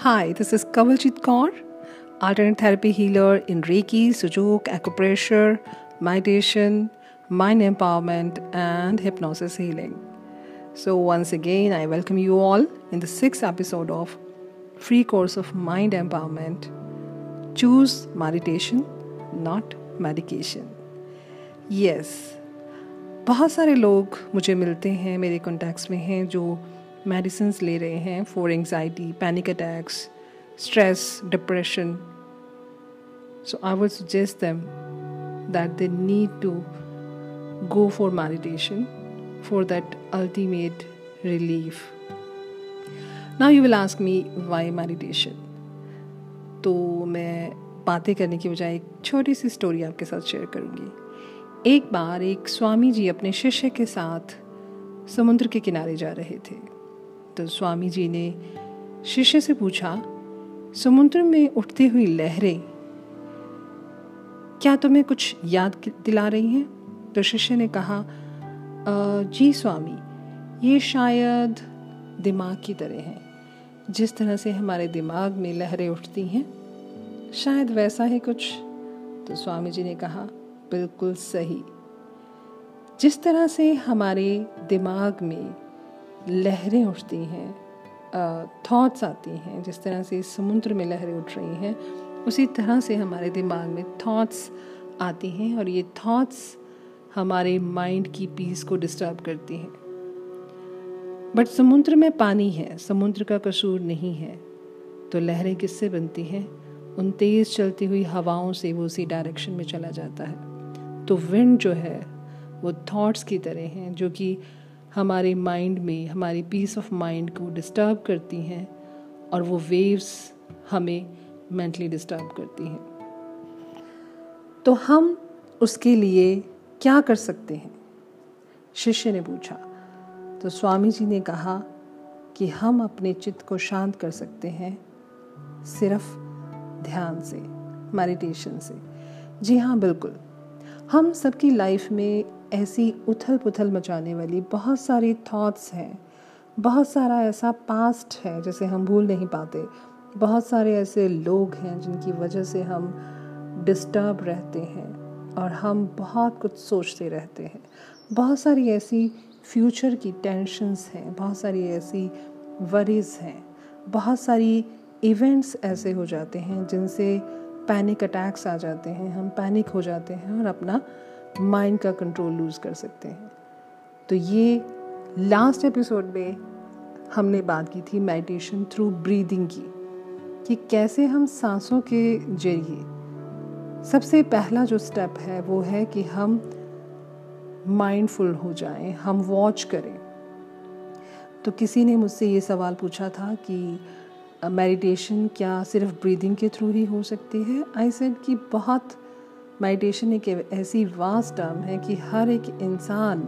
Hi, this is Kavaljeet Kaur, alternate therapy healer in Reiki, Sujuk, acupressure, meditation, mind empowerment, and hypnosis healing. So, once again, I welcome you all in the sixth episode of free course of mind empowerment. Choose meditation, not medication. Yes, बहुत सारे लोग मुझे मिलते हैं मेरे contacts में हैं जो मेडिसिन ले रहे हैं for anxiety panic attacks stress depression so I would suggest them that they need to go for meditation for that ultimate relief now you will ask me why meditation तो मैं बातें करने की बजाय एक छोटी सी स्टोरी आपके साथ शेयर करूँगी। एक बार एक स्वामी जी अपने शिष्य के साथ समुद्र के किनारे जा रहे थे। तो स्वामी जी ने शिष्य से पूछा, समुद्र में उठती हुई लहरें, क्या तुम्हें कुछ याद दिला रही हैं? तो शिष्य ने कहा जी स्वामी, ये शायद दिमाग की तरह है। जिस तरह से हमारे दिमाग में लहरें उठती हैं, शायद वैसा ही कुछ। तो स्वामी जी ने कहा, बिल्कुल सही। जिस तरह से हमारे दिमाग में लहरें उठती हैं थॉट्स आती हैं, जिस तरह से समुद्र में लहरें उठ रही हैं, उसी तरह से हमारे दिमाग में थॉट्स आती हैं और ये थॉट्स हमारे माइंड की पीस को डिस्टर्ब करती हैं। बट समुद्र में पानी है, समुद्र का कसूर नहीं है तो लहरें किससे बनती हैं? उन तेज़ चलती हुई हवाओं से वो उसी डायरेक्शन में चला जाता है। तो विंड जो है, वो थॉट्स की तरह हैं, जो कि हमारे माइंड में, हमारी पीस ऑफ़ माइंड को डिस्टर्ब करती हैं और वो वेव्स हमें मेंटली डिस्टर्ब करती हैं। तो हम उसके लिए क्या कर सकते हैं? शिष्य ने पूछा। तो स्वामी जी ने कहा कि हम अपने चित्त को शांत कर सकते हैं सिर्फ़ ध्यान से मेडिटेशन से। जी हाँ बिल्कुल। हम सबकी लाइफ में ऐसी उथल पुथल मचाने वाली बहुत सारी थॉट्स हैं। बहुत सारा ऐसा पास्ट है जिसे हम भूल नहीं पाते। बहुत सारे ऐसे लोग हैं जिनकी वजह से हम डिस्टर्ब रहते हैं और हम बहुत कुछ सोचते रहते हैं। बहुत सारी ऐसी फ्यूचर की टेंशन्स हैं, बहुत सारी ऐसी वरीज हैं। बहुत सारी इवेंट्स ऐसे हो जाते हैं जिनसे पैनिक अटैक्स आ जाते हैं, हम पैनिक हो जाते हैं और अपना माइंड का कंट्रोल लूज़ कर सकते हैं। तो ये लास्ट एपिसोड में हमने बात की थी मेडिटेशन थ्रू ब्रीदिंग की, कि कैसे हम सांसों के ज़रिए, सबसे पहला जो स्टेप है वो है कि हम माइंडफुल हो जाएँ, हम वॉच करें। तो किसी ने मुझसे ये सवाल पूछा था कि मेडिटेशन क्या सिर्फ़ ब्रीदिंग के थ्रू ही हो सकती है? आई सेड कि बहुत मेडिटेशन एक ऐसी वास्ट टर्म है कि हर एक इंसान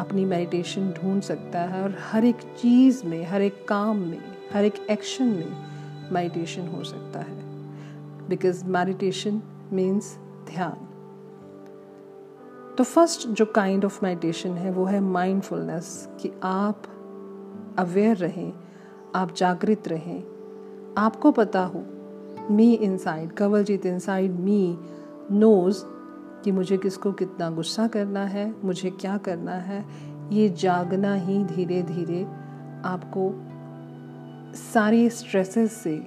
अपनी मेडिटेशन ढूंढ सकता है और हर एक चीज़ में, हर एक काम में, हर एक एक्शन में मेडिटेशन हो सकता है। बिकॉज़ मेडिटेशन मीन्स ध्यान। तो फ़र्स्ट जो काइंड ऑफ़ मेडिटेशन है, वो है माइंडफुलनेस कि आप अवेयर रहें, आप जागृत रहें। आपको पता हो me inside Kawaljeet inside me knows कि मुझे किसको कितना गुस्सा करना है, मुझे क्या करना है, ये जागना ही धीरे धीरे आपको सारी स्ट्रेसेस से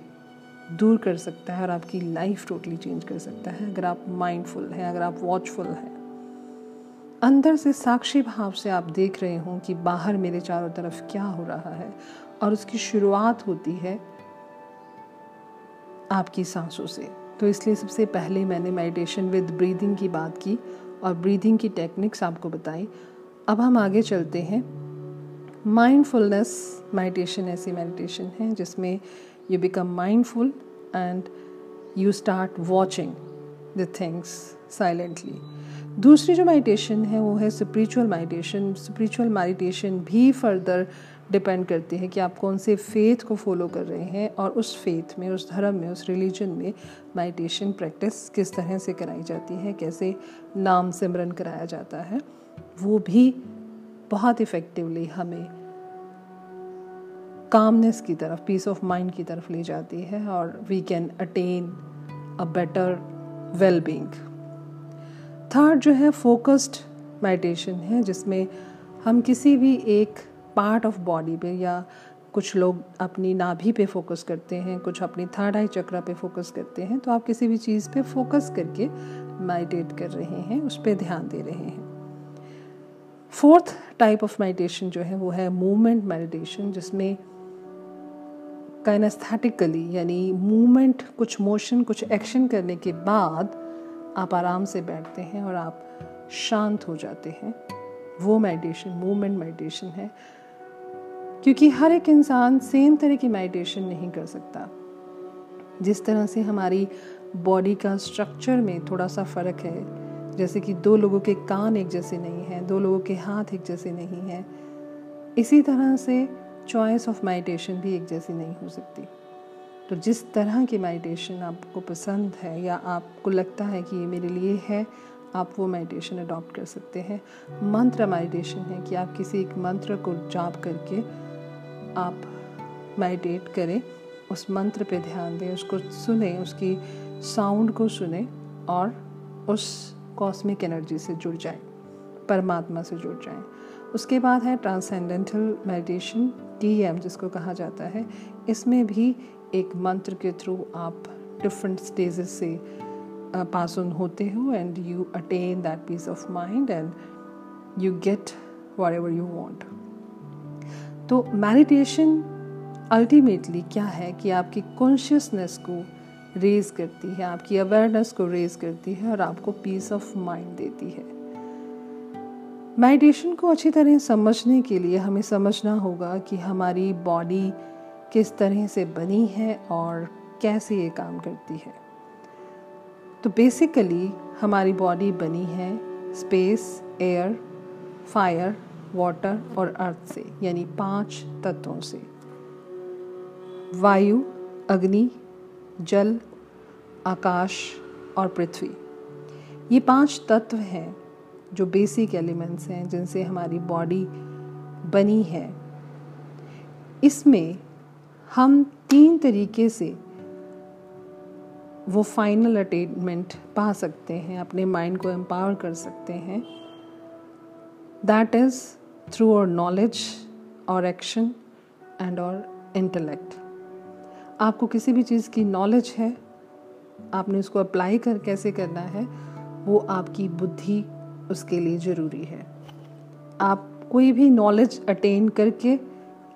दूर कर सकता है और आपकी लाइफ टोटली चेंज कर सकता है, अगर आप माइंडफुल हैं, अगर आप वॉचफुल हैं। अंदर से साक्षी भाव से आप देख रहे हों कि बाहर मेरे चारों तरफ़ क्या हो रहा है और उसकी शुरुआत होती है आपकी सांसों से। तो इसलिए सबसे पहले मैंने मेडिटेशन विद ब्रीदिंग की बात की और ब्रीदिंग की टेक्निक्स आपको बताई। अब हम आगे चलते हैं। माइंडफुलनेस मेडिटेशन ऐसी मेडिटेशन है जिसमें you become mindful and you start watching the things silently दूसरी जो मेडिटेशन है वो है स्पिरिचुअल मेडिटेशन स्पिरिचुअल मेडिटेशन भी फर्दर डिपेंड करती है कि आप कौन से फेथ को फॉलो कर रहे हैं और उस फेथ में, उस धर्म में, उस रिलीजन में मेडिटेशन प्रैक्टिस किस तरह से कराई जाती है, कैसे नाम सिमरन कराया जाता है, वो भी बहुत इफ़ेक्टिवली हमें कामनेस की तरफ़ पीस ऑफ़ माइंड की तरफ़ ले जाती है और we can attain a better well being third जो है फोकस्ड मेडिटेशन है, जिसमें हम किसी भी एक पार्ट ऑफ़ बॉडी पे या कुछ लोग अपनी नाभि पे फोकस करते हैं, कुछ अपनी थर्ड आई चक्रा पे फोकस करते हैं तो आप किसी भी चीज़ पे फोकस करके मेडिटेट कर रहे हैं, उस पर ध्यान दे रहे हैं। फोर्थ टाइप ऑफ़ मेडिटेशन जो है, वो है मूवमेंट मेडिटेशन जिसमें काइनेस्थेटिकली यानी मूवमेंट कुछ मोशन कुछ एक्शन करने के बाद आप आराम से बैठते हैं और आप शांत हो जाते हैं। वो मेडिटेशन मूवमेंट मेडिटेशन है। क्योंकि हर एक इंसान सेम तरह की मेडिटेशन नहीं कर सकता। जिस तरह से हमारी बॉडी का स्ट्रक्चर में थोड़ा सा फ़र्क है, जैसे कि दो लोगों के कान एक जैसे नहीं हैं, दो लोगों के हाथ एक जैसे नहीं हैं, इसी तरह से चॉइस ऑफ़ मेडिटेशन भी एक जैसी नहीं हो सकती। तो जिस तरह की मेडिटेशन आपको पसंद है या आपको लगता है कि ये मेरे लिए है, आप वो मेडिटेशन अडॉप्ट कर सकते हैं। मंत्र मेडिटेशन है कि आप किसी एक मंत्र को जाप करके आप मेडिटेट करें, उस मंत्र पे ध्यान दें, उसको सुने, उसकी साउंड को सुने और उस कॉस्मिक एनर्जी से जुड़ जाएँ, परमात्मा से जुड़ जाएँ। उसके बाद है ट्रांसेंडेंटल मेडिटेशन टी एम जिसको कहा जाता है। इसमें भी एक मंत्र के थ्रू आप डिफरेंट स्टेजेस से पास ऑन होते हो and you attain that peace of mind and you get whatever you want तो मेडिटेशन अल्टीमेटली क्या है कि आपकी कॉन्शियसनेस को रेज करती है, आपकी अवेयरनेस को रेज करती है और आपको पीस ऑफ़ माइंड देती है। मेडिटेशन को अच्छी तरह समझने के लिए हमें समझना होगा कि हमारी बॉडी किस तरह से बनी है और कैसे ये काम करती है। तो बेसिकली हमारी बॉडी बनी है स्पेस एयर फायर वाटर और अर्थ से, यानी पाँच तत्वों से। वायु, अग्नि, जल, आकाश और पृथ्वी। ये पाँच तत्व हैं जो बेसिक एलिमेंट्स हैं, जिनसे हमारी बॉडी बनी है। इसमें हम तीन तरीके से वो फाइनल अटेनमेंट पा सकते हैं, अपने माइंड को एम्पावर कर सकते हैं। दैट इज़ थ्रू और नॉलेज और एक्शन एंड और इंटेलेक्ट आपको किसी भी चीज़ की नॉलेज है, आपने उसको अप्लाई कर कैसे करना है, वो आपकी बुद्धि उसके लिए ज़रूरी है। आप कोई भी नॉलेज अटेन करके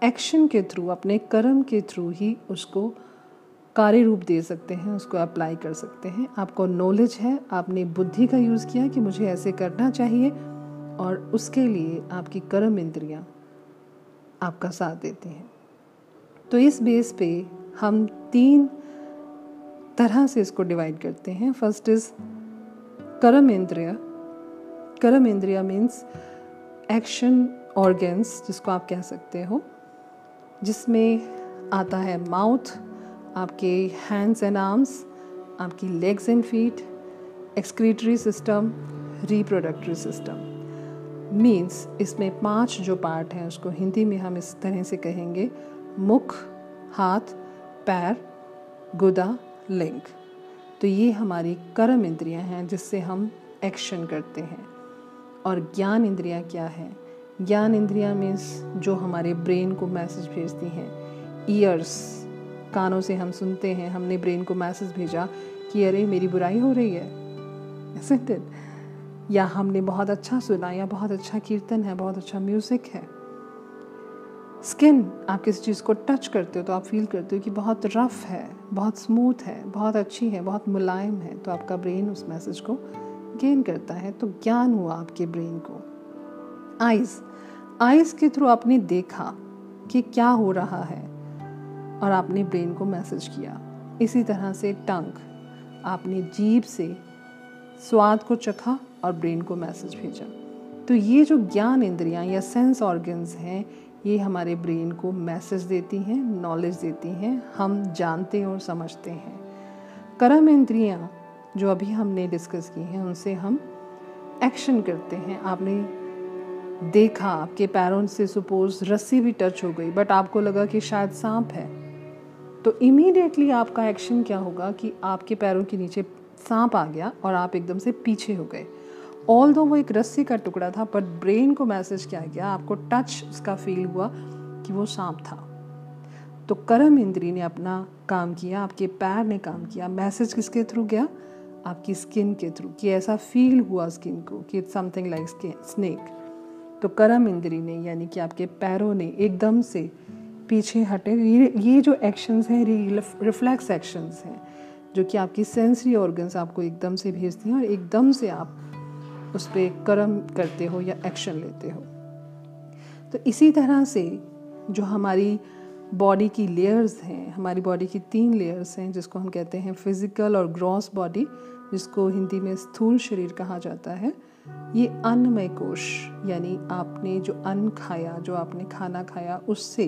एक्शन के थ्रू अपने कर्म के थ्रू ही उसको कार्य रूप दे सकते हैं, उसको अप्लाई कर सकते हैं। आपको नॉलेज है, आपने बुद्धि का यूज़ किया कि मुझे ऐसे करना चाहिए और उसके लिए आपकी कर्म इंद्रियाँ आपका साथ देती हैं। तो इस बेस पे हम तीन तरह से इसको डिवाइड करते हैं। फ़र्स्ट इज़ कर्म इंद्रिया। कर्म इंद्रिया मीन्स एक्शन ऑर्गेन्स जिसको आप कह सकते हो, जिसमें आता है माउथ आपके हैंड्स एंड आर्म्स आपकी legs and feet excretory system reproductory system means इसमें पाँच जो पार्ट हैं, उसको हिंदी में हम इस तरह से कहेंगे, मुख, हाथ, पैर, गुदा, लिंग। तो ये हमारी कर्म इंद्रियाँ हैं जिससे हम एक्शन करते हैं। और ज्ञान इंद्रियाँ क्या है? ज्ञान इंद्रिया मीन्स जो हमारे ब्रेन को मैसेज भेजती हैं। ईयर्स कानों से हम सुनते हैं। हमने ब्रेन को मैसेज भेजा कि अरे, मेरी बुराई हो रही है। या हमने बहुत अच्छा सुना, या बहुत अच्छा कीर्तन है, बहुत अच्छा म्यूज़िक है। स्किन आप किसी चीज़ को टच करते हो तो आप फील करते हो कि बहुत रफ है, बहुत स्मूथ है, बहुत अच्छी है, बहुत मुलायम है तो आपका ब्रेन उस मैसेज को गेन करता है। तो ज्ञान हुआ आपके ब्रेन को। आइज़ आइज़ के थ्रू आपने देखा कि क्या हो रहा है और आपने ब्रेन को मैसेज किया। इसी तरह से टंग, आपने जीभ से स्वाद को चखा और ब्रेन को मैसेज भेजा। तो ये जो ज्ञान इंद्रियाँ या सेंस ऑर्गन्स हैं, ये हमारे ब्रेन को मैसेज देती हैं नॉलेज देती हैं, हम जानते और समझते हैं। कर्म इंद्रियाँ जो अभी हमने डिस्कस की हैं, उनसे हम एक्शन करते हैं। आपने देखा, आपके पैरों से सपोज़ रस्सी भी टच हो गई बट आपको लगा कि शायद सांप है। तो इमीडिएटली आपका एक्शन क्या होगा कि आपके पैरों के नीचे सांप आ गया और आप एकदम से पीछे हो गए। ऑल दो वो एक रस्सी का टुकड़ा था पर ब्रेन को मैसेज क्या गया आपको टच उसका फील हुआ कि वो सांप था। तो कर्म इंद्री ने अपना काम किया, आपके पैर ने काम किया। मैसेज किसके थ्रू गया? आपकी स्किन के थ्रू कि ऐसा फील हुआ स्किन को कि इट्स समथिंग लाइक स्नेक तो कर्म इंद्री ने, यानी कि आपके पैरों ने एकदम से पीछे हटे। ये ये जो एक्शंस हैं रिफ्लेक्स एक्शंस हैं। जो कि आपकी सेंसरी ऑर्गन्स आपको एकदम से भेजती हैं और एकदम से आप उस पर कर्म करते हो या एक्शन लेते हो। तो इसी तरह से जो हमारी बॉडी की लेयर्स हैं, हमारी बॉडी की तीन लेयर्स हैं, जिसको हम कहते हैं फ़िज़िकल और ग्रॉस बॉडी जिसको हिंदी में स्थूल शरीर कहा जाता है, ये अन्नमय कोश यानी आपने जो अन्न खाया, जो आपने खाना खाया, उससे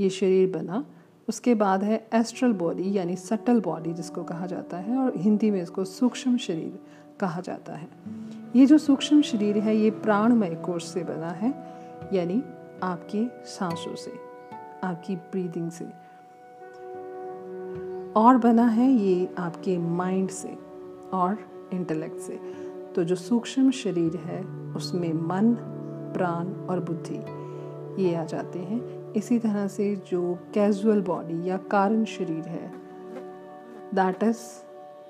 ये शरीर बना। उसके बाद है एस्ट्रल बॉडी यानी सटल बॉडी जिसको कहा जाता है, और हिंदी में इसको सूक्ष्म शरीर कहा जाता है। ये जो सूक्ष्म शरीर है, ये प्राणमय कोष से बना है, यानी आपके सांसों से, आपकी ब्रीदिंग से। और बना है ये आपके माइंड से और इंटेलेक्ट से। तो जो सूक्ष्म शरीर है, उसमें मन, प्राण और बुद्धि, ये आ जाते हैं। इसी तरह से जो कैजुअल बॉडी या कारण शरीर है दैट इज़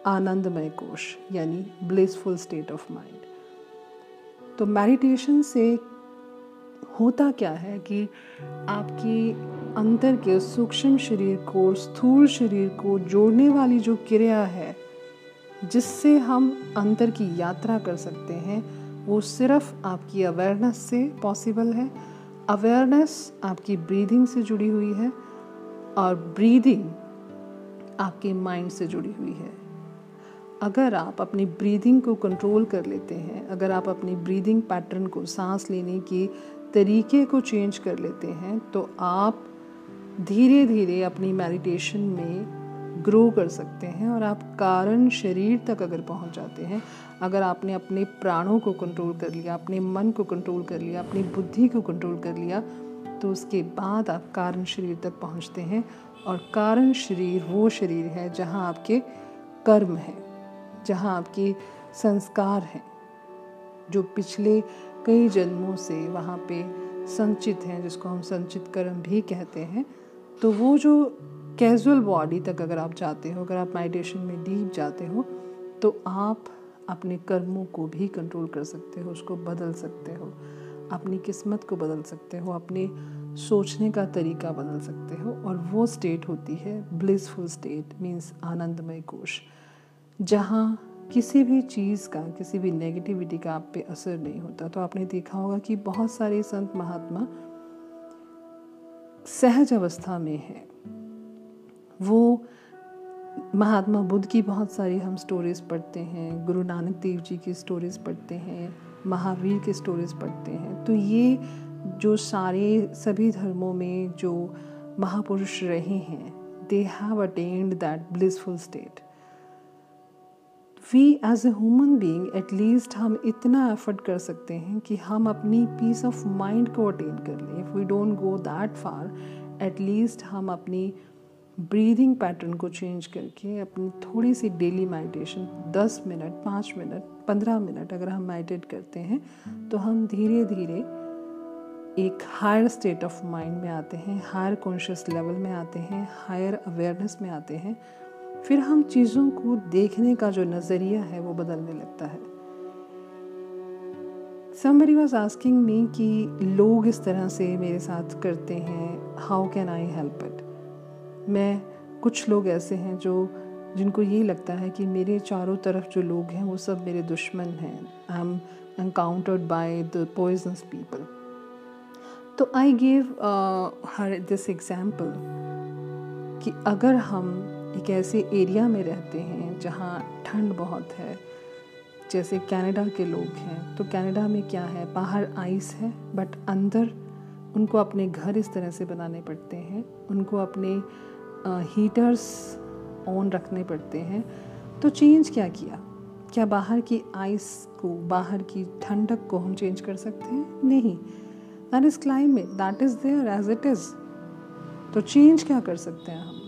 आनंदमय कोश, यानी ब्लिसफुल स्टेट ऑफ़ माइंड तो मेडिटेशन से होता क्या है कि आपकी अंतर के सूक्ष्म शरीर को, स्थूल शरीर को जोड़ने वाली जो क्रिया है, जिससे हम अंतर की यात्रा कर सकते हैं, वो सिर्फ़ आपकी अवेयरनेस से पॉसिबल है अवेयरनेस आपकी ब्रीदिंग से जुड़ी हुई है और ब्रीदिंग आपके माइंड से जुड़ी हुई है। अगर आप अपनी ब्रीदिंग को कंट्रोल कर लेते हैं, अगर आप अपनी ब्रीदिंग पैटर्न को सांस लेने के तरीके को चेंज कर लेते हैं तो आप धीरे धीरे अपनी मेडिटेशन में ग्रो कर सकते हैं और आप कारण शरीर तक अगर पहुँच जाते हैं, अगर आपने अपने प्राणों को कंट्रोल कर लिया, अपने मन को कंट्रोल कर लिया, अपनी बुद्धि को कंट्रोल कर लिया तो उसके बाद आप कारण शरीर तक पहुँचते हैं और कारण शरीर वो शरीर है जहाँ आपके कर्म हैं, जहाँ आपके संस्कार हैं, जो पिछले कई जन्मों से वहाँ पे संचित हैं, जिसको हम संचित कर्म भी कहते हैं। तो वो जो कैजुअल बॉडी तक अगर आप जाते हो, अगर आप मेडिटेशन में डीप जाते हो तो आप अपने कर्मों को भी कंट्रोल कर सकते हो, उसको बदल सकते हो, अपनी किस्मत को बदल सकते हो, अपने सोचने का तरीका बदल सकते हो और वो स्टेट होती है ब्लिसफुल स्टेट मीन्स आनंदमय कोश, जहाँ किसी भी चीज़ का, किसी भी नेगेटिविटी का आप पे असर नहीं होता। तो आपने देखा होगा कि बहुत सारे संत महात्मा सहज अवस्था में हैं। वो महात्मा बुद्ध की बहुत सारी हम स्टोरीज़ पढ़ते हैं, गुरु नानक देव जी की स्टोरीज़ पढ़ते हैं, महावीर की स्टोरीज़ पढ़ते हैं। तो ये जो सारे सभी धर्मों में जो महापुरुष रहे हैं they have attend that blissful state we as a human being at least हम इतना एफर्ट कर सकते हैं कि हम अपनी पीस ऑफ़ माइंड को अटेंड कर लें। If we don't go that far at least हम अपनी ब्रीदिंग पैटर्न को चेंज करके अपनी थोड़ी सी daily meditation 10 minute 5 minute 15 minute अगर हम मेडिटेट करते हैं तो हम धीरे धीरे एक हायर स्टेट ऑफ़ माइंड में आते हैं हायर कॉन्शियस लेवल में आते हैं हायर अवेयरनेस में आते हैं। फिर हम चीज़ों को देखने का जो नज़रिया है, वो बदलने लगता है। समबडी वॉज़ आस्किंग मी कि लोग इस तरह से मेरे साथ करते हैं how can I help it मैं कुछ लोग ऐसे हैं जो, जिनको ये लगता है कि मेरे चारों तरफ़ जो लोग हैं, वो सब मेरे दुश्मन हैं। I am encountered by the poisonous people तो I give her this example कि अगर हम एक ऐसे एरिया में रहते हैं जहाँ ठंड बहुत है, जैसे कनाडा के लोग हैं तो कनाडा में क्या है? बाहर आइस है बट अंदर उनको अपने घर इस तरह से बनाने पड़ते हैं। उनको अपने हीटर्स ऑन रखने पड़ते हैं। तो चेंज क्या किया? क्या बाहर की आइस को, बाहर की ठंडक को हम चेंज कर सकते हैं? नहीं। That is climate that is there as it is तो चेंज क्या कर सकते हैं हम?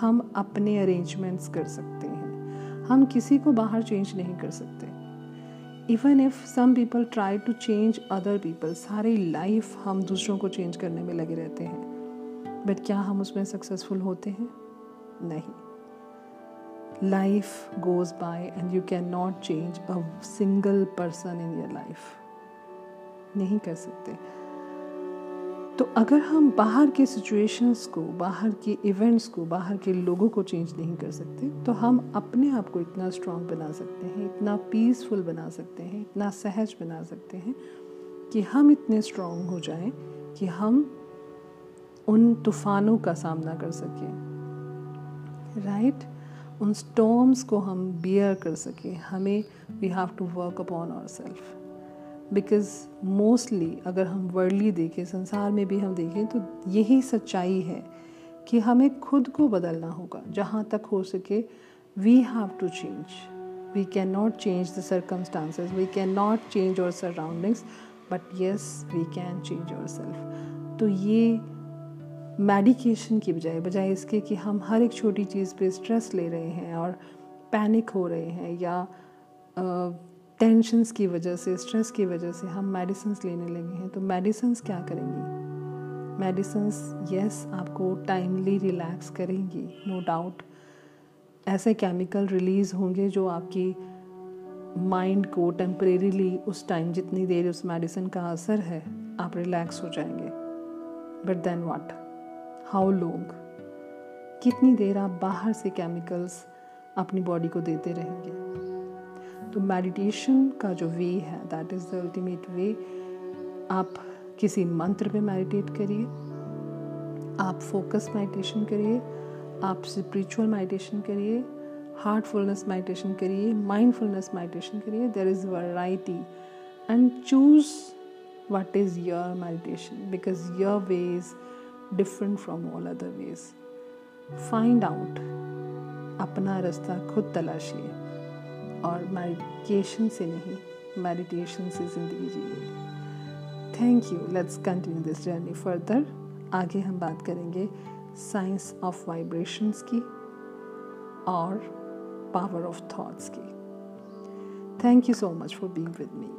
हम अपने अरेंजमेंट्स कर सकते हैं। हम किसी को बाहर चेंज नहीं कर सकते। Even if some people try to change other people सारी लाइफ हम दूसरों को चेंज करने में लगे रहते हैं। बट क्या हम उसमें सक्सेसफुल होते हैं? नहीं। Life goes by and you can not change a single person in your life नहीं कर सकते। तो अगर हम बाहर के सिचुएशंस को, बाहर के इवेंट्स को, बाहर के लोगों को चेंज नहीं कर सकते तो हम अपने आप को इतना स्ट्रांग बना सकते हैं, इतना पीसफुल बना सकते हैं, इतना सहज बना सकते हैं कि हम इतने स्ट्रांग हो जाएँ कि हम उन तूफ़ानों का सामना कर सकें। Right right? उन स्टॉम्स को हम बियर कर सकें। हमें we have to work upon our self because mostly अगर हम वर्ल्डली देखें, संसार में भी हम देखें तो यही सच्चाई है कि हमें खुद को बदलना होगा। जहाँ तक हो सके we have to change we can not change the circumstances we can not change our surroundings but yes we can change our self तो ये मेडिकेशन की बजाय बजाय इसके कि हम हर एक छोटी चीज़ पे स्ट्रेस ले रहे हैं और पैनिक हो रहे हैं या टेंशन्स की वजह से स्ट्रेस की वजह से हम मेडिसिन लेने लगे हैं तो मेडिसिन क्या करेंगी? मेडिसिन यस आपको टाइमली रिलैक्स करेंगी नो डाउट ऐसे केमिकल रिलीज़ होंगे जो आपकी माइंड को टेम्परेरीली उस टाइम जितनी देर उस मेडिसिन का असर है, आप रिलैक्स हो जाएँगे. But then what how long कितनी देर आप बाहर से केमिकल्स अपनी बॉडी को देते रहेंगे। तो मेडिटेशन का जो वे है that is the ultimate way आप किसी मंत्र पे मेडिटेट करिए, आप फोकस मेडिटेशन करिए, आप स्पिरिचुअल मेडिटेशन करिए हार्टफुलनेस मेडिटेशन करिए माइंडफुलनेस मेडिटेशन करिए there is variety and choose what is your meditation because your way is different from all other ways find out अपना रास्ता खुद तलाशिए और मेडिकेशन से नहीं मेडिटेशन से ज़िंदगी जिए thank you let's continue this journey further आगे हम बात करेंगे साइंस ऑफ़ वाइब्रेशंस की और पावर ऑफ़ थॉट्स की thank you so much for being with me